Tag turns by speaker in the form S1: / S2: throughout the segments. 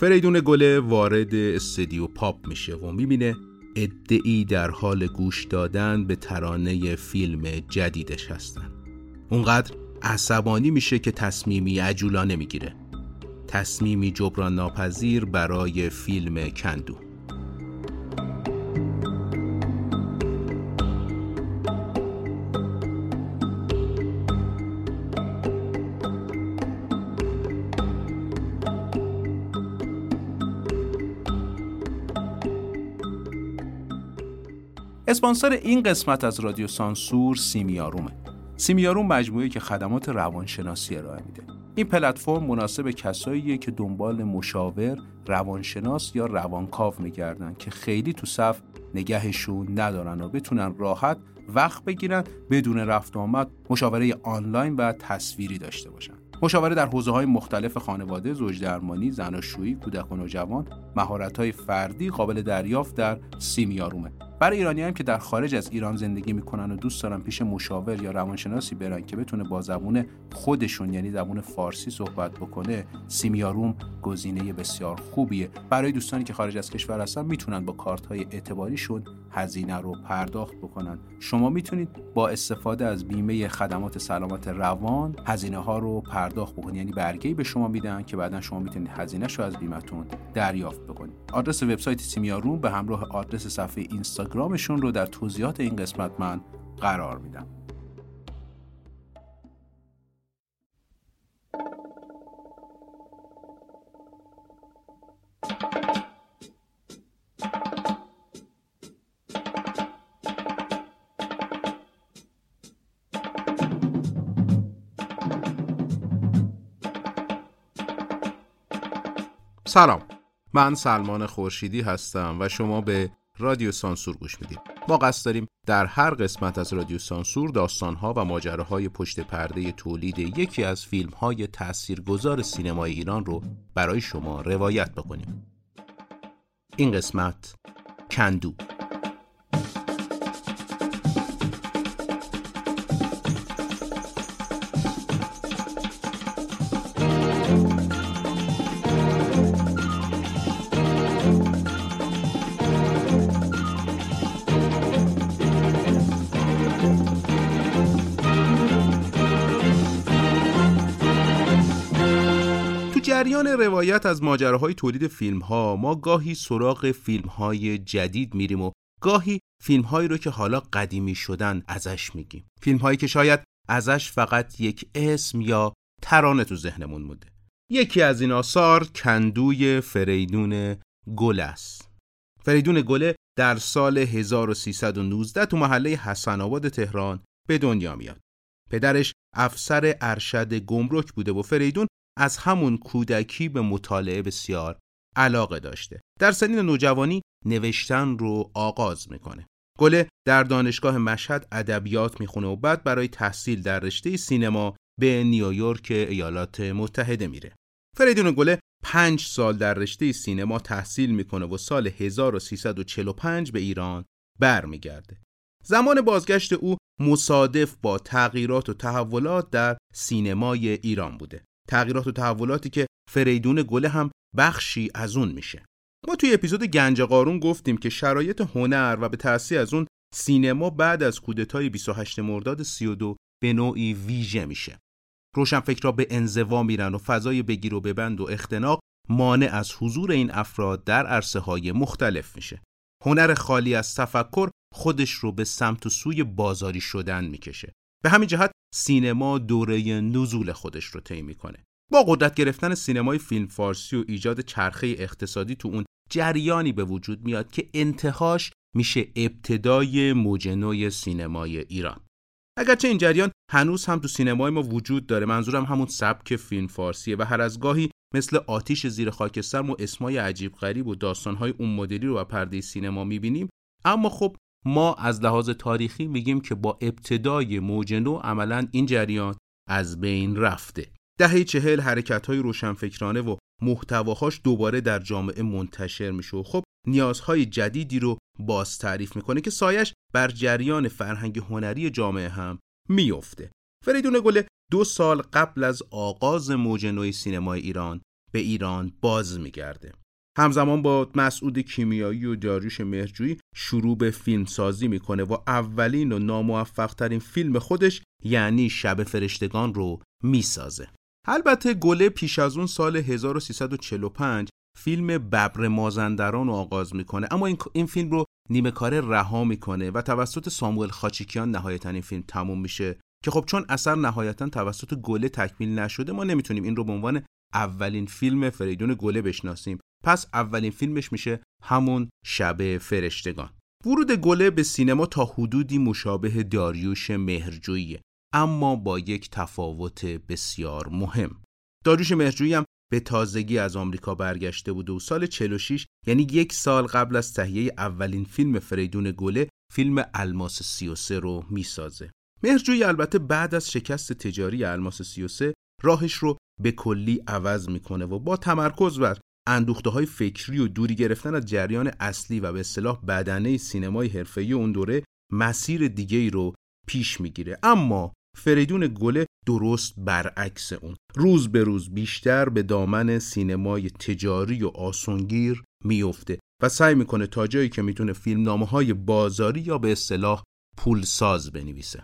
S1: فریدون گله وارد استدیو پاپ میشه و می‌بینه ادعی در حال گوش دادن به ترانه فیلم جدیدش هستن. اونقدر عصبانی میشه که تصمیمی عجولانه می‌گیره تصمیمی جبران ناپذیر برای فیلم کندو. اسپانسر این قسمت از رادیو سانسور سیمیارومه سیمیاروم مجموعه که خدمات روانشناسی ارائه میده. این پلتفرم مناسب کساییه که دنبال مشاور، روانشناس یا روانکاو میگردن که خیلی تو صف نگهشون ندارن و بتونن راحت وقت بگیرن بدون رفت آمد مشاوره آنلاین و تصویری داشته باشن. مشاوره در حوزه های مختلف خانواده، زوج درمانی، زناشویی، کودک و نوجوان، مهارت های فردی قابل دریافت در سیمیارومه. برای ایرانی هم که در خارج از ایران زندگی می‌کنن و دوست دارن پیش مشاور یا روانشناسی برن که بتونه با زبون خودشون یعنی زبون فارسی صحبت بکنه سیمیاروم گزینه بسیار خوبیه. برای دوستانی که خارج از کشور هستن می‌تونن با کارت های اعتباریشون هزینه رو پرداخت بکنن. شما می‌تونید با استفاده از بیمه خدمات سلامت روان هزینه ها رو پرداخت بکنید. یعنی برگه به شما میدن که بعدا شما می‌تونید هزینه رو از بیمتون دریافت بکنید. آدرس وبسایت سیمیاروم به همراه آدرس صفحه اینستاگرامشون رو در توضیحات این قسمت من قرار میدم. سلام. من سلمان خورشیدی هستم و شما به رادیو سانسور گوش می‌دید ما قصد داریم در هر قسمت از رادیو سانسور داستانها و ماجراهای پشت پرده تولید یکی از فیلمهای تاثیرگذار سینمای ایران رو برای شما روایت بکنیم. این قسمت کندو. روایت از ماجراهای تولید فیلم ها ما گاهی سراغ فیلم های جدید میریم و گاهی فیلم هایی رو که حالا قدیمی شدن ازش میگیم. فیلم هایی که شاید ازش فقط یک اسم یا ترانه تو ذهنمون موده یکی از این آثار کندوی فریدون گل است. فریدون گله در سال 1319 تو محله حسن آباد تهران به دنیا میاد. پدرش افسر ارشد گمرک بوده و فریدون از همون کودکی به مطالعه بسیار علاقه داشته. در سنین نوجوانی نوشتن رو آغاز می‌کنه. گله در دانشگاه مشهد ادبیات می‌خونه و بعد برای تحصیل در رشته سینما به نیویورک ایالات متحده میره. فریدون گله پنج سال در رشته سینما تحصیل می‌کنه و سال 1345 به ایران برمیگرده. زمان بازگشت او مصادف با تغییرات و تحولات در سینمای ایران بوده. تغییرات و تحولاتی که فریدون گله هم بخشی از اون میشه. ما توی اپیزود گنج قارون گفتیم که شرایط هنر و به تأثیر از اون سینما بعد از کودتای 28 مرداد 32 به نوعی ویژه میشه. روشنفکرا به انزوا میرن و فضای بگیر و ببند و اختناق مانع از حضور این افراد در عرصه های مختلف میشه. هنر خالی از تفکر خودش رو به سمت و سوی بازاری شدن می‌کشه. به همین جهت سینما دوره نزول خودش رو طی می‌کنه. با قدرت گرفتن سینمای فیلم فارسی و ایجاد چرخه اقتصادی تو اون جریانی به وجود میاد که انتهاش میشه ابتدای موج نوی سینمای ایران. اگرچه این جریان هنوز هم تو سینمای ما وجود داره منظورم همون سبک فیلم فارسیه و هر از گاهی مثل آتیش زیر خاکستر و اسمای عجیب غریب و داستانهای اون مدلی رو و پرده سینما می‌بینیم. اما خب ما از لحاظ تاریخی میگیم که با ابتدای موج نو عملا این جریان از بین رفته. دهه چهل حرکت های روشنفکرانه و محتواهاش دوباره در جامعه منتشر میشه و خب نیازهای جدیدی رو باز تعریف می‌کنه که سایش بر جریان فرهنگ هنری جامعه هم میفته فریدون گله دو سال قبل از آغاز موج نوی سینمای ایران به ایران باز میگرده. همزمان با مسعود کیمیایی و داریوش مهرجویی شروع به فیلم سازی می‌کنه و اولین و ناموفق ترین فیلم خودش یعنی شب فرشتگان رو می‌سازه. البته گله پیش از اون سال 1345 فیلم ببر مازندران رو آغاز می‌کنه. اما این, این فیلم رو نیمه کاره رها می‌کنه و توسط ساموئل خاچیکیان نهایتا این فیلم تموم میشه که خب چون اثر نهایتا توسط گله تکمیل نشده ما نمی‌تونیم این رو به عنوان اولین فیلم فریدون گله بشناسیم. پس اولین فیلمش میشه همون شب فرشتگان. ورود گله به سینما تا حدودی مشابه داریوش مهرجوییه. اما با یک تفاوت بسیار مهم. داریوش مهرجویی هم به تازگی از آمریکا برگشته بود و سال 46 یعنی یک سال قبل از تهیه اولین فیلم فریدون گله فیلم الماس 33 رو می‌سازه. مهرجویی البته بعد از شکست تجاری الماس 33 راهش رو به کلی عوض می‌کنه و با تمرکز بر اندوخته های فکری و دوری گرفتن از جریان اصلی و به اصطلاح بدنه سینمای حرفه‌ای اون دوره مسیر دیگه ای رو پیش می‌گیره. اما فریدون گله درست برعکس اون. روز به روز بیشتر به دامن سینمای تجاری و آسونگیر میفته و سعی می‌کنه تا جایی که می‌تونه فیلمنامه های بازاری یا به اصطلاح پولساز بنویسه.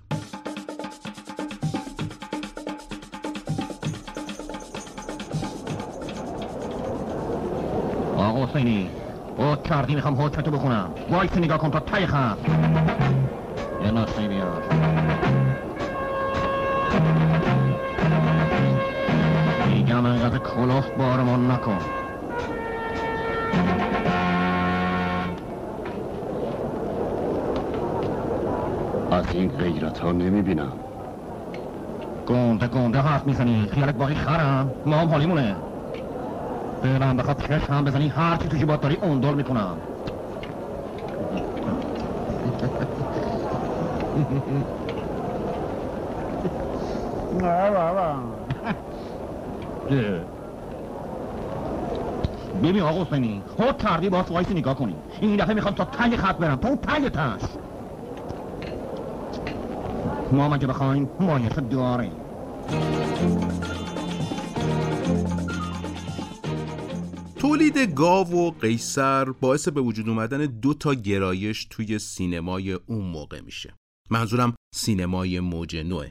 S2: آقا حسینی او کردی می‌خوام حکمتو بخونم. وایس نگاه کن تا تای خم. یه نسخه بیار. انقدر کلاه بارمان نکن.
S3: از این غیرت ها نمی‌بینم.
S2: گنده گنده حرف می‌زنی خیالت باقی خرم. ما هم حالیمونه فعلا بخواد چشم هم بزنی هر چی توی باد داری اندل می‌کنم. ببین آقا حسینی خود کردی باز وایسی نگاه کنی. این دفعه می‌خوام تا تنگ خط برم. تا اون تنگ تش ما هم که بخوایم مایش داریم
S1: تولید گاو و قیصر باعث به وجود اومدن دو تا گرایش توی سینمای اون موقع میشه. منظورم سینمای موج نوه.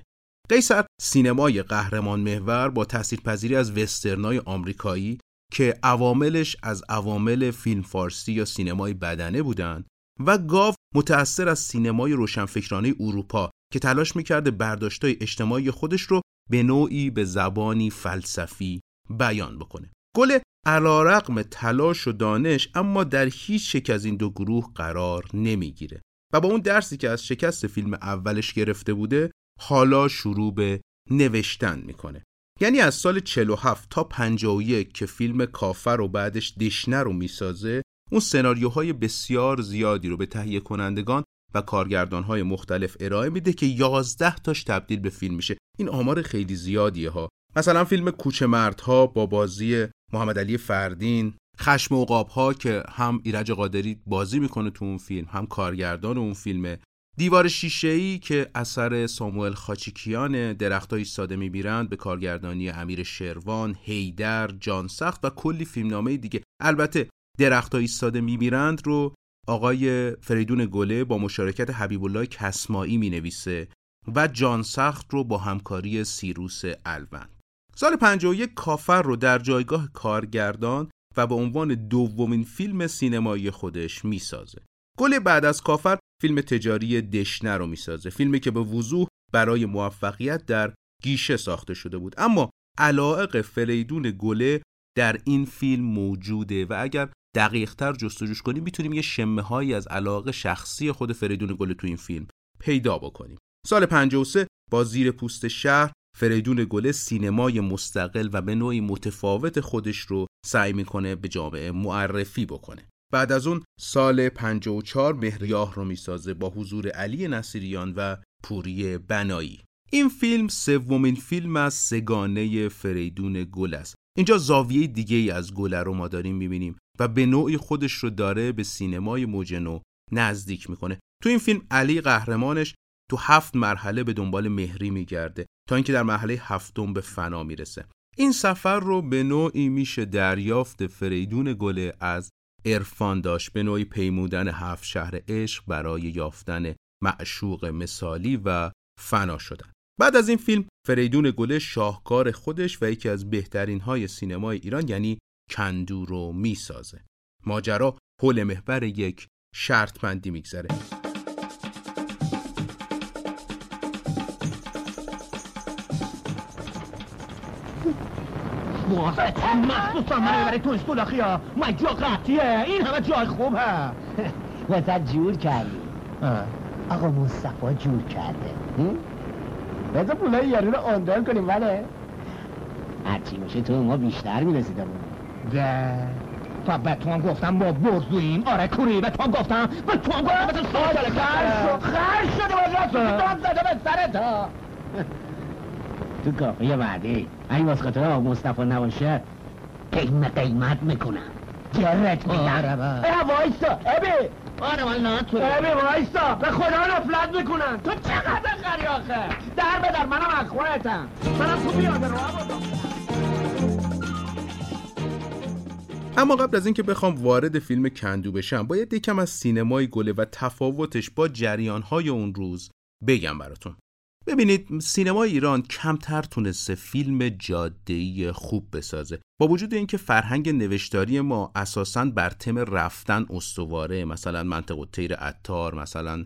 S1: قیصر سینمای قهرمان محور با تاثیرپذیری از وسترنای آمریکایی که عواملش از عوامل فیلم فارسی یا سینمای بدنه بودن و گاو متأثر از سینمای روشنفکرانه اروپا که تلاش می‌کرده برداشتای اجتماعی خودش رو به نوعی به زبانی فلسفی بیان بکنه. گل علا رقم تلاش و دانش اما در هیچ یک از این دو گروه قرار نمی‌گیره و با اون درسی که از شکست فیلم اولش گرفته بوده حالا شروع به نوشتن می‌کنه. یعنی از سال 47 تا 51 که فیلم کافر و بعدش دشنه رو می‌سازه اون سناریوهای بسیار زیادی رو به تهیه کنندگان و کارگردانهای مختلف ارائه میده که 11 تاش تبدیل به فیلم میشه. این آمار خیلی زیادیه ها. مثلا فیلم کوچه مردها با بازی محمد علی فردین خشم عقاب ها که هم ایرج قادری بازی می‌کنه تو اون فیلم هم کارگردان اون فیلمه. دیوار شیشه ای که اثر ساموئل خاچیکیان درختای ایستاده میبیرند به کارگردانی امیر شروان، هیدر، جان سخت و کلی فیلمنامه دیگه البته درختای ایستاده میبیرند رو آقای فریدون گله با مشارکت حبیب الله کسمایی می‌نویسه و جان سخت رو با همکاری سیروس الوند سال 51 کافر رو در جایگاه کارگردان و به عنوان دومین فیلم سینمایی خودش می‌سازه. گل بعد از کافر فیلم تجاری دشنه رو می‌سازه. فیلمی که به وضوح برای موفقیت در گیشه ساخته شده بود. اما علاقه فریدون گله در این فیلم موجوده و اگر دقیقتر جستجوش کنیم می‌تونیم یه شمه هایی از علاقه شخصی خود فریدون گله تو این فیلم پیدا بکنیم. سال 53 با زیر پوست شهر فریدون گله سینمای مستقل و به نوعی متفاوت خودش رو سعی می‌کنه به جامعه معرفی بکنه بعد از اون سال 54 مهریاه رو می‌سازه با حضور علی نصیریان و پوری بنایی. این فیلم سومین فیلم از سگانه فریدون گل است. اینجا زاویه دیگه ای از گله رو ما داریم می‌بینیم و به نوعی خودش رو داره به سینمای موجنو نزدیک می‌کنه. تو این فیلم علی قهرمانش تو هفت مرحله به دنبال مهری میگرده تا اینکه در مرحله هفتم به فنا می‌رسه. این سفر رو به نوعی میشه دریافت فریدون گله از عرفان داشت به نوعی پیمودن هفت شهر عشق برای یافتن معشوق مثالی و فنا شدن. بعد از این فیلم فریدون گله شاهکار خودش و یکی از بهترین های سینمای ایران یعنی کندو رو می‌سازه. ماجرا حول محور یک شرط بندی میگذره.
S2: مخصوصا من برای تو اسکولاخی ها. من جا قطیه این همه جای خوبه.
S4: واسه جور کردی. آقا مصطفی جور کرده.
S2: بذار پولای یارو رو آندال کنیم بله.
S4: هرچی باشه تو ما بیشتر می‌رسیدم
S2: ده. تا به تو هم گفتم با برزویم آره کوری. به تو هم گفتم. به تو هم گفتم. مثل سال خرش شد. خرش شده با راست داد زده به سرت. ها
S4: تو کافه وعده اگه واسه خاطر آقا مصطفی نباشه قیمت قیمت می‌کنم. جرت میدم
S2: آره با اه وایسا ابی.
S4: آره من نه تو.
S2: ابی وایسا به خدا نفلت می‌کنن. تو چقدر قری آخه؟ در به در منم اخوانتم منم تو بیاده رو
S1: اما قبل از اینکه بخوام وارد فیلم کندو بشم باید یکم از سینمای گله و تفاوتش با جریانهای اون روز بگم براتون. ببینید سینما ایران کمتر تونسته فیلم جاده‌ای خوب بسازه. با وجود اینکه فرهنگ نوشتاری ما اساساً بر تم رفتن استواره مثلا منطقه تیر عطار مثلا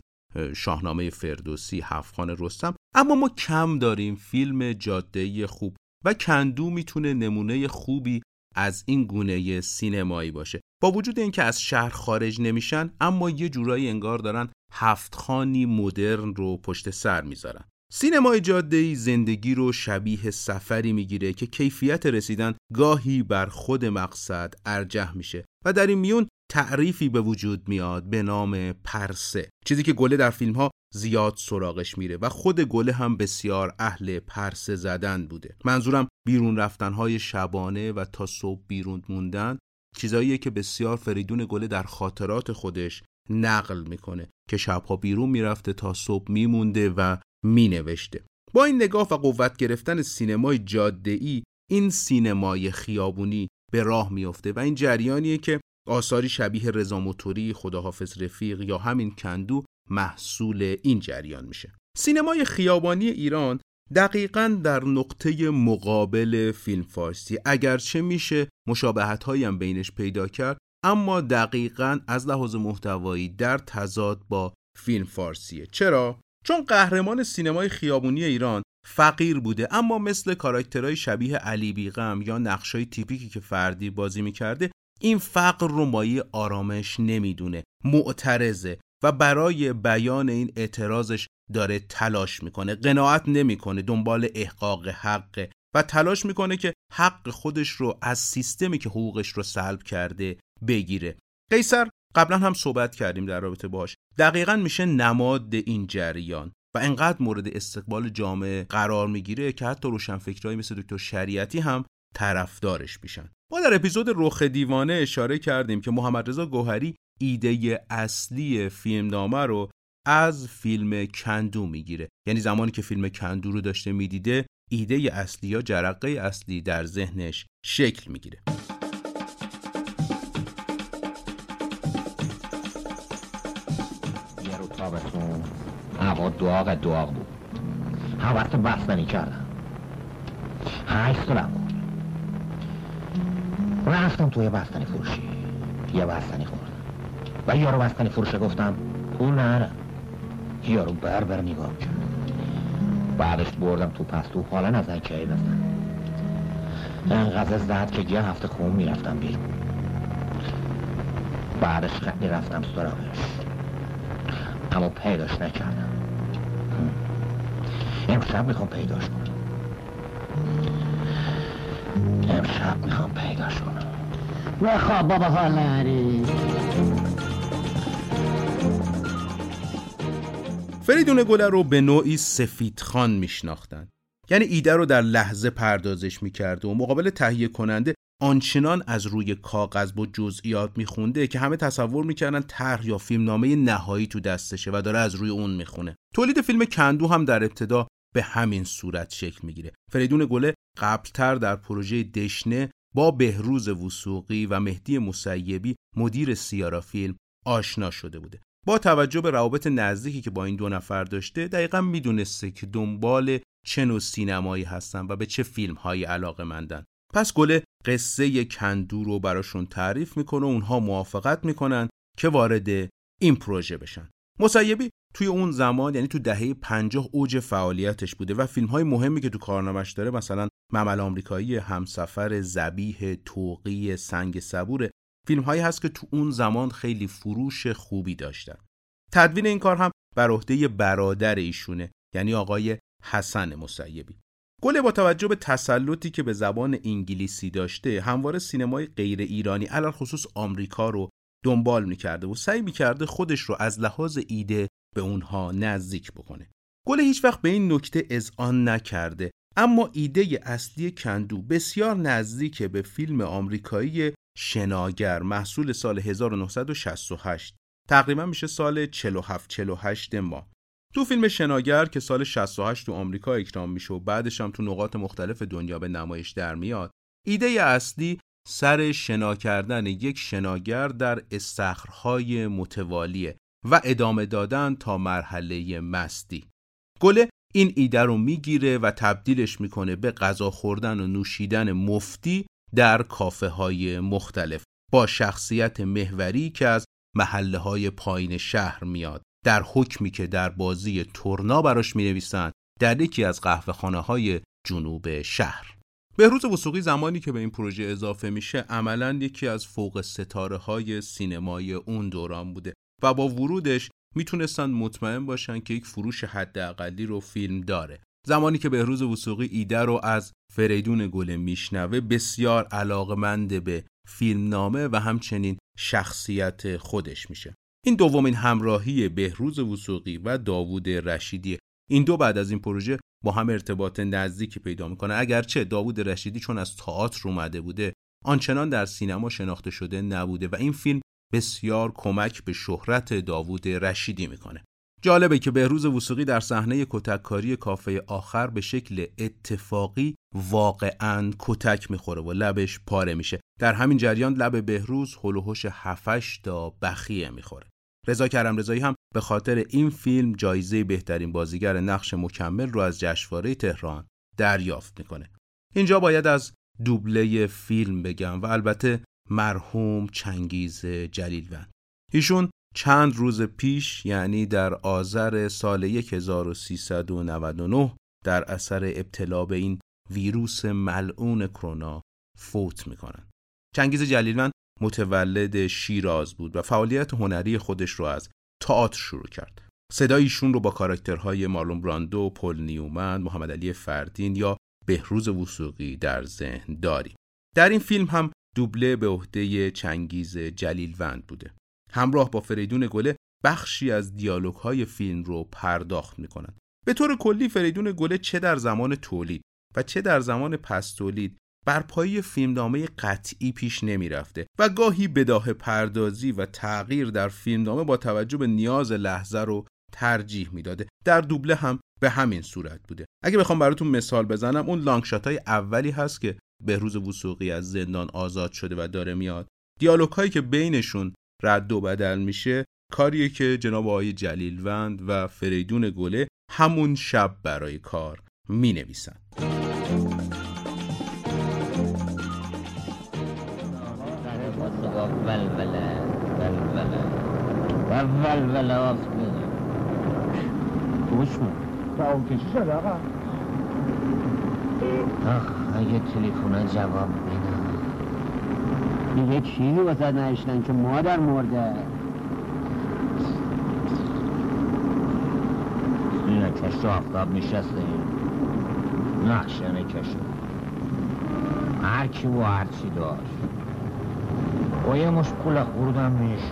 S1: شاهنامه فردوسی هفخان رستم اما ما کم داریم فیلم جاده‌ای خوب و کندو می‌تونه نمونه خوبی از این گونه سینمایی باشه. با وجود اینکه از شهر خارج نمیشن اما یه جورایی انگار دارن هفت خانی مدرن رو پشت سر می‌ذارن. سینمای جاده‌ای زندگی رو شبیه سفری می‌گیره که کیفیت رسیدن گاهی بر خود مقصد ارجح میشه و در این میون تعریفی به وجود میاد به نام پرسه چیزی که گله در فیلم ها زیاد سراغش میره و خود گله هم بسیار اهل پرسه زدن بوده. منظورم بیرون رفتن های شبانه و تا صبح بیرون موندن چیزاییه که بسیار فریدون گله در خاطرات خودش نقل می‌کنه که شبها بیرون می‌رفته تا صبح میمونده و مینوشته. با این نگاه و قوت گرفتن سینمای جاده‌ای این سینمای خیابونی به راه میافته و این جریانیه که آثاری شبیه رضا موتوری، خداحافظ رفیق یا همین کندو محصول این جریان میشه. سینمای خیابانی ایران دقیقا در نقطه مقابل فیلم فارسی. اگرچه میشه مشابهت هم بینش پیدا کرد اما دقیقا از لحاظ محتوایی در تضاد با فیلم فارسیه. چرا؟ چون قهرمان سینمای خیابونی ایران فقیر بوده اما مثل کاراکترهای شبیه علی بیغم یا نقشای تیپیکی که فردی بازی می‌کرده این فقر رو مایه آرامش نمی‌دونه معترضه و برای بیان این اعتراضش داره تلاش می‌کنه قناعت نمی‌کنه دنبال احقاق حقه و تلاش می‌کنه که حق خودش رو از سیستمی که حقوقش رو سلب کرده بگیره. قیصر قبلا هم صحبت کردیم در رابطه باش دقیقا میشه نماد این جریان و انقدر مورد استقبال جامعه قرار می‌گیره که حتی روشنفکرهایی مثل دکتر شریعتی هم طرفدارش میشن. ما در اپیزود رخ دیوانه اشاره کردیم که محمد رضا گوهری ایده اصلی فیلمنامه رو از فیلم کندو می‌گیره. یعنی زمانی که فیلم کندو رو داشته می‌دیده ایده اصلی یا جرقه اصلی در ذهنش شکل می‌گیره.
S2: تابتون هوا داغ داغ بود. حوث بستنی کردم. هشت سالم بود رفتم توی بستنی فروشی. یه بستنی خوردم. و یارو بستنی فروشه گفتم پول نره. یارو بر بر نگاه کرد بعدش بردم تو پستو حالا نزن که بزن انقدر زد که یه هفته خون می‌رفتم بیرون. بعدش خیلی رفتم سراغش. اما پیداش نکردم. امشب می‌خوام پیداش کنم. امشب می‌خوام پیداش کنم.
S4: بخواب بابا حال نری
S1: فریدون گله رو به نوعی سفید خان میشناختن. یعنی ایده رو در لحظه پردازش می‌کرده و مقابل تهیه کننده آنچنان از روی کاغذ با جزئیات میخونده که همه تصور می‌کردن طرح یا فیلمنامه نهایی تو دستشه و داره از روی اون می‌خونه. تولید فیلم کندو هم در ابتدا به همین صورت شکل می‌گیره. فریدون گله قبلتر در پروژه دشنه با بهروز وسوقی و مهدی مسیبی مدیر سیارا فیلم آشنا شده بوده. با توجه به روابط نزدیکی که با این دو نفر داشته دقیقا می‌دونسته که دنبال چه نوع سینمایی هستن و به چه فیلم هایی علاقه مندن پس گله قصه کندو رو براشون تعریف می‌کنه و اونها موافقت می‌کنن که وارد این پروژه بشن. مسیبی توی اون زمان یعنی تو دهه 50 اوج فعالیتش بوده و فیلم های مهمی که تو کارنامش داره مثلا ممل آمریکایی همسفر زبیه توقی سنگ صبوره فیلم هایی هست که تو اون زمان خیلی فروش خوبی داشتن. تدوین این کار هم بر عهده برادر ایشونه یعنی آقای حسن مسیبی. گله با توجه به تسلطی که به زبان انگلیسی داشته همواره سینمای غیر ایرانی علل خصوص آمریکا رو دنبال می‌کرده و سعی می‌کرده خودش رو از لحاظ ایده به اونها نزدیک بکنه. گل هیچ وقت به این نکته اذعان نکرده اما ایده اصلی کندو بسیار نزدیک به فیلم آمریکایی شناگر محصول سال 1968 تقریبا میشه سال 47 48 ما. تو فیلم شناگر که سال 68 تو آمریکا اکرام میشه و بعدش هم تو نقاط مختلف دنیا به نمایش در میاد ایده اصلی سر شنا کردن یک شناگر در استخرهای متوالیه و ادامه دادن تا مرحله مستی. گله این ایده رو می‌گیره و تبدیلش می‌کنه به غذا خوردن و نوشیدن مفتی در کافه های مختلف. با شخصیت محوری که از محله های پایین شهر میاد. در حکمی که در بازی تورنا براش می نویسند در یکی از قهوه خانه های جنوب شهر. بهروز وسوقی زمانی که به این پروژه اضافه میشه عملا یکی از فوق ستاره های سینمای اون دوران بوده و با ورودش می‌تونستن مطمئن باشن که یک فروش حداقلی رو فیلم داره. زمانی که بهروز وسوقی ایده رو از فریدون گله میشنوه بسیار علاقمند به فیلمنامه و همچنین شخصیت خودش میشه. این دومین همراهی بهروز وسوقی و داوود رشیدی. این دو بعد از این پروژه با هم ارتباط نزدیکی پیدا می‌کنه. اگرچه داوود رشیدی چون از تئاتر اومده بوده آنچنان در سینما شناخته شده نبوده و این فیلم بسیار کمک به شهرت داوود رشیدی می‌کنه. جالبه که بهروز وسوقی در صحنه کتککاری کافه آخر به شکل اتفاقی واقعا کتک می‌خوره و لبش پاره میشه. در همین جریان لب بهروز هلوهوش هفش تا بخیه می‌خوره. رضا کرم رضایی هم به خاطر این فیلم جایزه بهترین بازیگر نقش مکمل رو از جشنواره تهران دریافت می‌کنه. اینجا باید از دوبله فیلم بگم و البته مرحوم چنگیز جلیلوند. ایشون چند روز پیش یعنی در آذر سال 1399 در اثر ابتلا به این ویروس ملعون کرونا فوت می‌کنن چنگیز جلیلوند متولد شیراز بود و فعالیت هنری خودش رو از تئاتر شروع کرد. صدای ایشون رو با کاراکترهای مارلون براندو، پل نیومن، محمد علی فردین یا بهروز وسوقی در ذهن داریم. در این فیلم هم دوبله به عهده چنگیز جلیلوند بوده. همراه با فریدون گله بخشی از دیالوگ های فیلم رو پرداخت می‌کنند. به طور کلی فریدون گله چه در زمان تولید و چه در زمان پس تولید بر پایی فیلمنامه قطعی پیش نمی رفته و گاهی بداه پردازی و تغییر در فیلمنامه با توجه به نیاز لحظه رو ترجیح می‌داده. در دوبله هم به همین صورت بوده. اگه بخوام براتون مثال بزنم اون لانگشات های اولی هست که بهروز وسوقی از زندان آزاد شده و داره میاد. دیالوگ هایی که بینشون رد و بدل میشه کاریه که جناب آقای جلیلوند و فریدون گله همون شب برای کار می نویسن.
S2: اگه تلفن جواب
S4: دیگه چیزی واسه نشنن که مادر مرده.
S2: اینه کشت آفتاب نشسته. نقشه نکشه هر کی و هر چی داشت. با مش پول خوردم میشو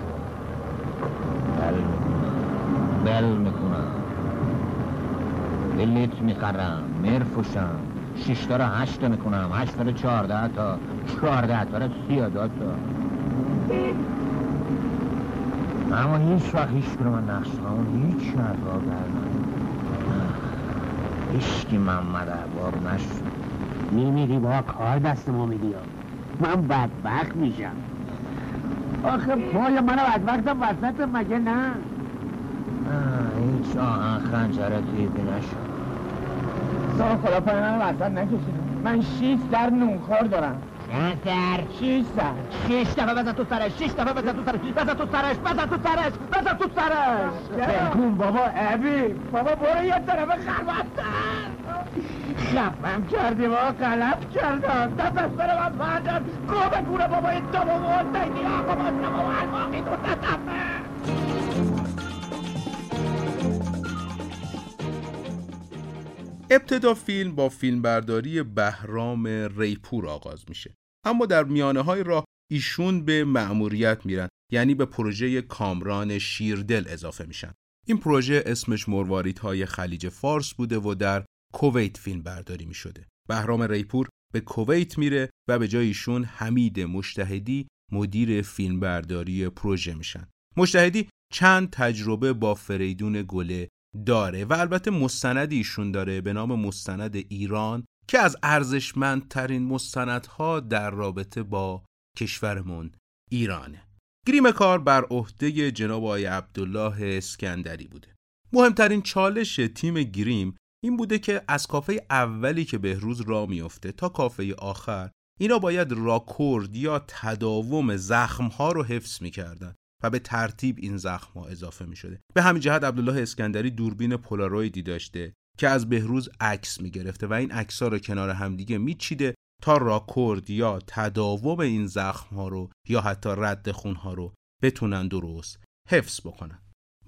S2: بل می‌کنم. بل می‌کنم. بلیت می‌خرم. مرفوشم شش تا هشت می‌کنم هشت تا چهارده تا. چهارده تا سیاده تا. اما هیچ وقت هیچ کنم من نقش هیچ شرقا برمن هیچکی محمد ارباب نشد.
S4: میمیری با کار دست ما میدی من بدبخت میشم. آخه پای منو بدبختم وسط مگه نه؟
S2: هیچ آهن خنجره توی بینش
S4: سال خدا پای منو وسط نکشید من شیش در نونخار دارم.
S2: چند سر
S4: شیش سر شیش دفعه بزن تو سرش. شیش دفعه بزن تو سرش. بزن تو سرش. بزن تو سرش. بزن تو سرش. بگون بابا ابی. بابا برو یه طرف خربستر خفم کردی با غلط کردم. از سر من بردن گو بگونه بابا این دامو حسینی آقا مصطفی و الباقی تو دستمه
S1: ابتدا فیلم با فیلمبرداری بهرام ریپور آغاز میشه. اما در میانه های راه ایشون به مأموریت میرن یعنی به پروژه کامران شیردل اضافه میشن. این پروژه اسمش مرواریدهای خلیج فارس بوده و در کویت فیلم برداری می‌شده. بهرام ریپور به کویت میره و به جای ایشون حمید مجتهدی مدیر فیلمبرداری پروژه میشن. مجتهدی چند تجربه با فریدون گله داره و البته مستند ایشون داره به نام مستند ایران که از ارزشمندترین مستندها در رابطه با کشورمون ایرانه. گریم کار بر عهده جناب آقای عبدالله اسکندری بوده. مهمترین چالش تیم گریم این بوده که از کافه اولی که بهروز را میفته تا کافه آخر اینا باید راکورد یا تداوم زخمها رو حفظ می‌کردن. و به ترتیب این زخم ها اضافه می شده. به همین جهت عبدالله اسکندری دوربین پولارویدی داشته که از بهروز عکس می گرفته و این عکس ها رو کنار همدیگه میچیده تا راکورد یا تداوم این زخم ها رو یا حتی رد خون ها رو بتونن درست حفظ بکنن.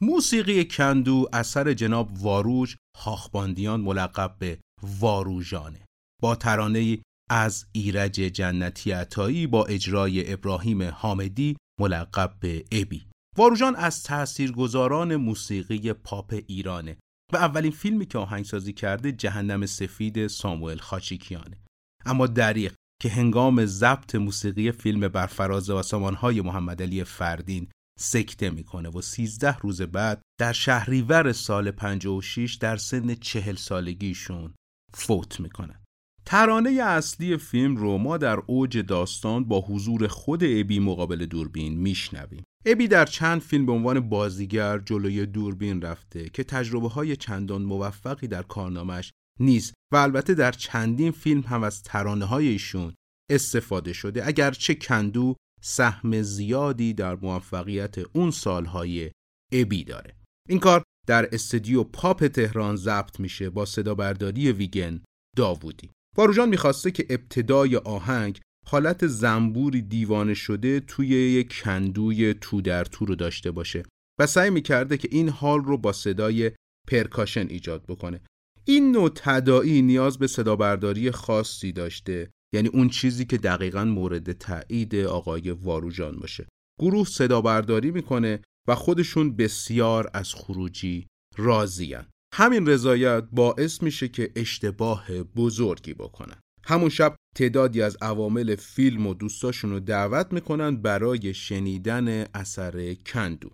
S1: موسیقی کندو اثر جناب واروج هاخباندیان ملقب به واروژانه. با ترانه از ایرج جنتی عطایی با اجرای ابراهیم حامدی ملقب به ابی. واروژان از تاثیرگذاران موسیقی پاپ ایرانه و اولین فیلمی که آهنگسازی کرده جهنم سفید ساموئل خاچیکیانه. اما دریق که هنگام ضبط موسیقی فیلم بر فراز آسمانهای محمد علی فردین سکته می‌کنه و 13 روز بعد در شهریور سال 56 در سن چهل سالگیشون فوت می‌کنن ترانه اصلی فیلم رو ما در اوج داستان با حضور خود ابی مقابل دوربین میشنویم. ابی در چند فیلم به عنوان بازیگر جلوی دوربین رفته که تجربه های چندان موفقی در کارنامش نیست و البته در چندین فیلم هم از ترانه های ایشون استفاده شده اگرچه کندو سهم زیادی در موفقیت اون سالهای ابی داره. این کار در استودیو پاپ تهران ضبط میشه با صدا برداری ویگن داوودی. واروژان می‌خواسته که ابتدای آهنگ حالت زنبوری دیوانه شده توی یک کندوی تو در تو رو داشته باشه و سعی می‌کرده که این حال رو با صدای پرکاشن ایجاد بکنه. این نوع تدائی نیاز به صدا برداری خاصی داشته یعنی اون چیزی که دقیقا مورد تایید آقای واروژان باشه. گروه صدا برداری می‌کنه و خودشون بسیار از خروجی راضیان همین رضایت باعث میشه که اشتباه بزرگی بکنن. همون شب تعدادی از عوامل فیلم و دوستاشون رو دعوت می‌کنن برای شنیدن اثر کندو.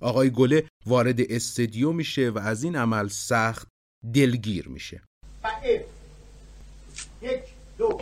S1: آقای گله وارد استدیو میشه و از این عمل سخت دلگیر میشه. یک دو.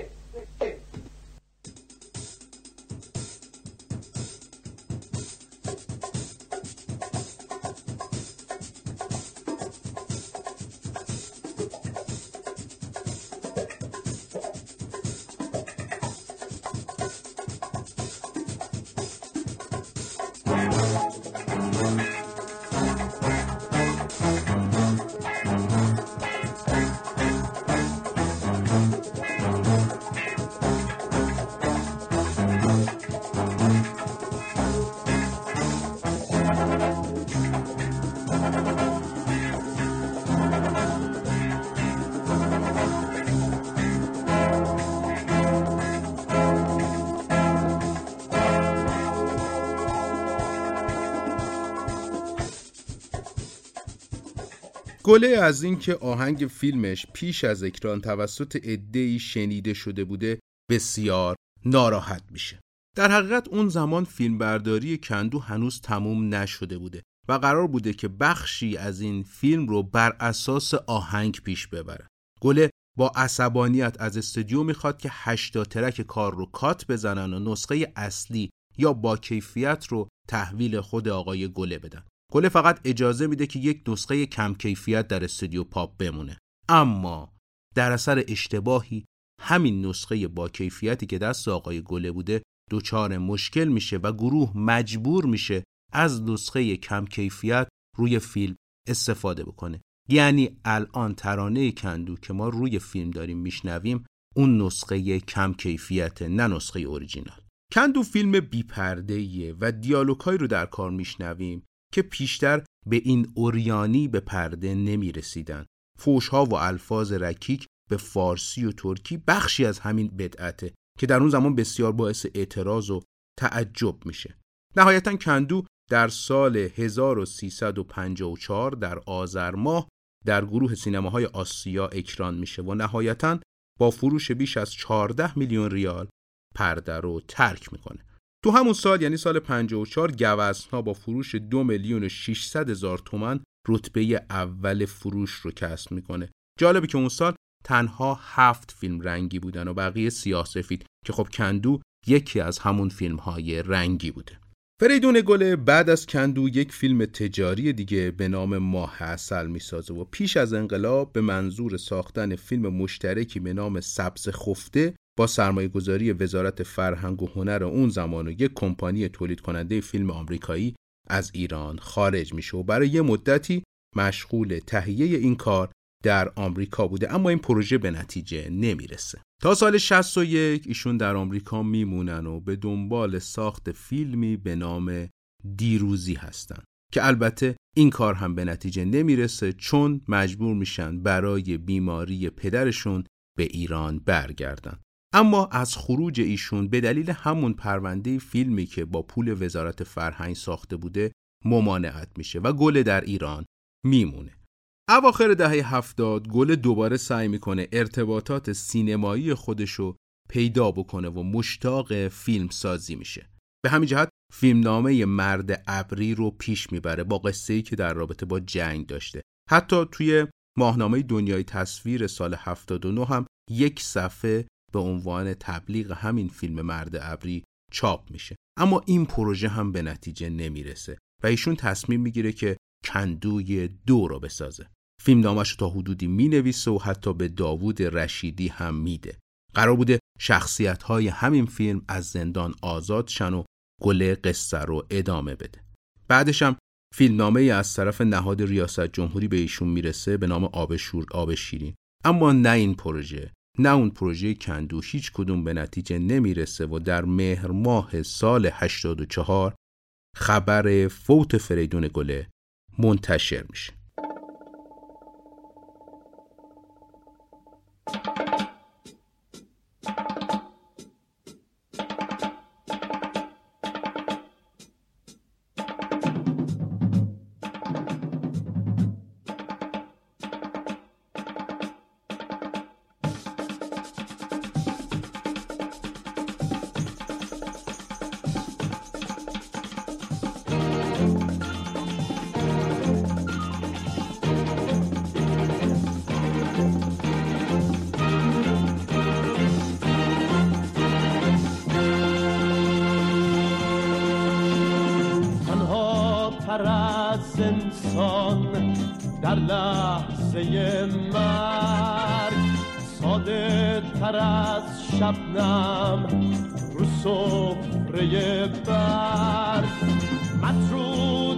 S1: گله از اینکه آهنگ فیلمش پیش از اکران توسط عده‌ای شنیده شده بوده بسیار ناراحت میشه. در حقیقت اون زمان فیلمبرداری کندو هنوز تموم نشده بوده و قرار بوده که بخشی از این فیلم رو بر اساس آهنگ پیش ببره گله با عصبانیت از استودیو می‌خواد که 80 ترک کار رو کات بزنن و نسخه اصلی یا با کیفیت رو تحویل خود آقای گله بدن گله فقط اجازه میده که یک نسخه کم کیفیت در استودیو پاپ بمونه. اما در اثر اشتباهی همین نسخه با کیفیتی که دست آقای گله بوده دچار مشکل میشه و گروه مجبور میشه از نسخه کم کیفیت روی فیلم استفاده بکنه. یعنی الان ترانه کندو که ما روی فیلم داریم میشنویم اون نسخه کم کیفیت نه نسخه اوریجینال کندو فیلم بیپرده و دیالوگهایی رو در کار میشنویم که پیشتر به این اوریانی به پرده نمی رسیدن. فوشها و الفاظ رکیک به فارسی و ترکی بخشی از همین بدعته که در اون زمان بسیار باعث اعتراض و تعجب میشه. نهایتا کندو در سال 1354 در آذر ماه در گروه سینماهای آسیا اکران میشه و نهایتا با فروش بیش از 14 میلیون ریال پرده رو ترک می‌کنه. تو همون سال یعنی سال 54 گوزنها با فروش دو میلیون و 600 هزار تومن رتبه اول فروش رو کسب می‌کنه. جالبه که اون سال تنها هفت فیلم رنگی بودن و بقیه سیاه سفید که خب کندو یکی از همون فیلم های رنگی بوده. فریدون گله بعد از کندو یک فیلم تجاری دیگه به نام ماه اصل می‌سازه و پیش از انقلاب به منظور ساختن فیلم مشترکی به نام سبز خفته با سرمایه گذاری وزارت فرهنگ و هنر اون زمان و یک کمپانی تولید کننده فیلم آمریکایی از ایران خارج میشه و برای یه مدتی مشغول تهیه این کار در آمریکا بوده. اما این پروژه به نتیجه نمی‌رسه. تا سال 61 ایشون در آمریکا میمونن و به دنبال ساخت فیلمی به نام دیروزی هستن که البته این کار هم به نتیجه نمی‌رسه چون مجبور میشن برای بیماری پدرشون به ایران برگردن. اما از خروج ایشون به دلیل همون پرونده فیلمی که با پول وزارت فرهنگ ساخته بوده ممانعت میشه و گل در ایران میمونه. اواخر دهه هفتاد گل دوباره سعی می‌کنه ارتباطات سینمایی خودشو پیدا بکنه و مشتاق فیلم سازی میشه. به همین جهت فیلمنامه مرد ابری رو پیش می‌بره با قصه ای که در رابطه با جنگ داشته. حتی توی ماهنامه دنیای تصویر سال 79 هم یک صفحه به عنوان تبلیغ همین فیلم مرد ابری چاپ میشه. اما این پروژه هم به نتیجه نمی‌رسه و ایشون تصمیم می‌گیره که کندوی دو رو بسازه. فیلم نامش تا حدودی می‌نویسه و حتی به داوود رشیدی هم میده. قرار بوده شخصیت های همین فیلم از زندان آزاد شن و گله قصه رو ادامه بده. بعدش هم فیلمنامه از طرف نهاد ریاست جمهوری به ایشون می‌رسه به نام آب شور آب شیرین اما نه این پروژه. نه اون پروژه کندو هیچ کدوم به نتیجه نمی‌رسه و در مهر ماه سال 84 خبر فوت فریدون گله منتشر میشه.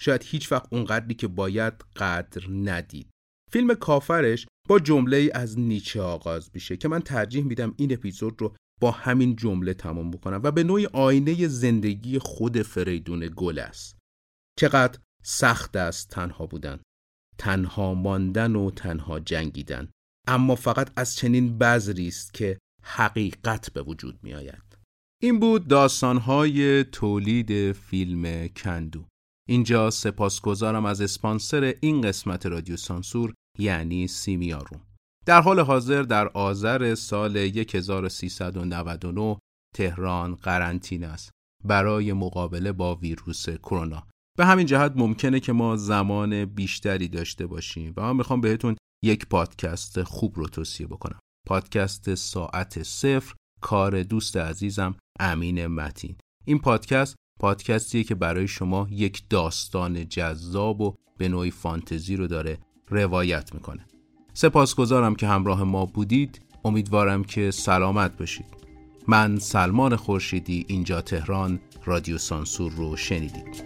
S1: شاید هیچ وقت اونقدری که باید قدر ندید. فیلم کافرش با جمله از نیچه آغاز میشه که من ترجیح میدم این اپیزود رو با همین جمله تمام بکنم و به نوعی آینه زندگی خود فریدون گل است. چقدر سخت است تنها بودن. تنها ماندن و تنها جنگیدن. اما فقط از چنین بذری است که حقیقت به وجود می آید. این بود داستانهای تولید فیلم کندو. اینجا سپاسگزارم از اسپانسر این قسمت رادیو سانسور یعنی سیمیاروم. در حال حاضر در آذر سال 1399 تهران قرنطینه است برای مقابله با ویروس کرونا. به همین جهت ممکنه که ما زمان بیشتری داشته باشیم و من می‌خوام بهتون یک پادکست خوب رو توصیه بکنم. پادکست ساعت صفر کار دوست عزیزم امین متین. این پادکست پادکستیه که برای شما یک داستان جذاب و به نوعی فانتزی رو داره روایت می‌کنه. سپاسگزارم که همراه ما بودید. امیدوارم که سلامت باشید. من سلمان خورشیدی اینجا تهران رادیو سانسور رو شنیدید.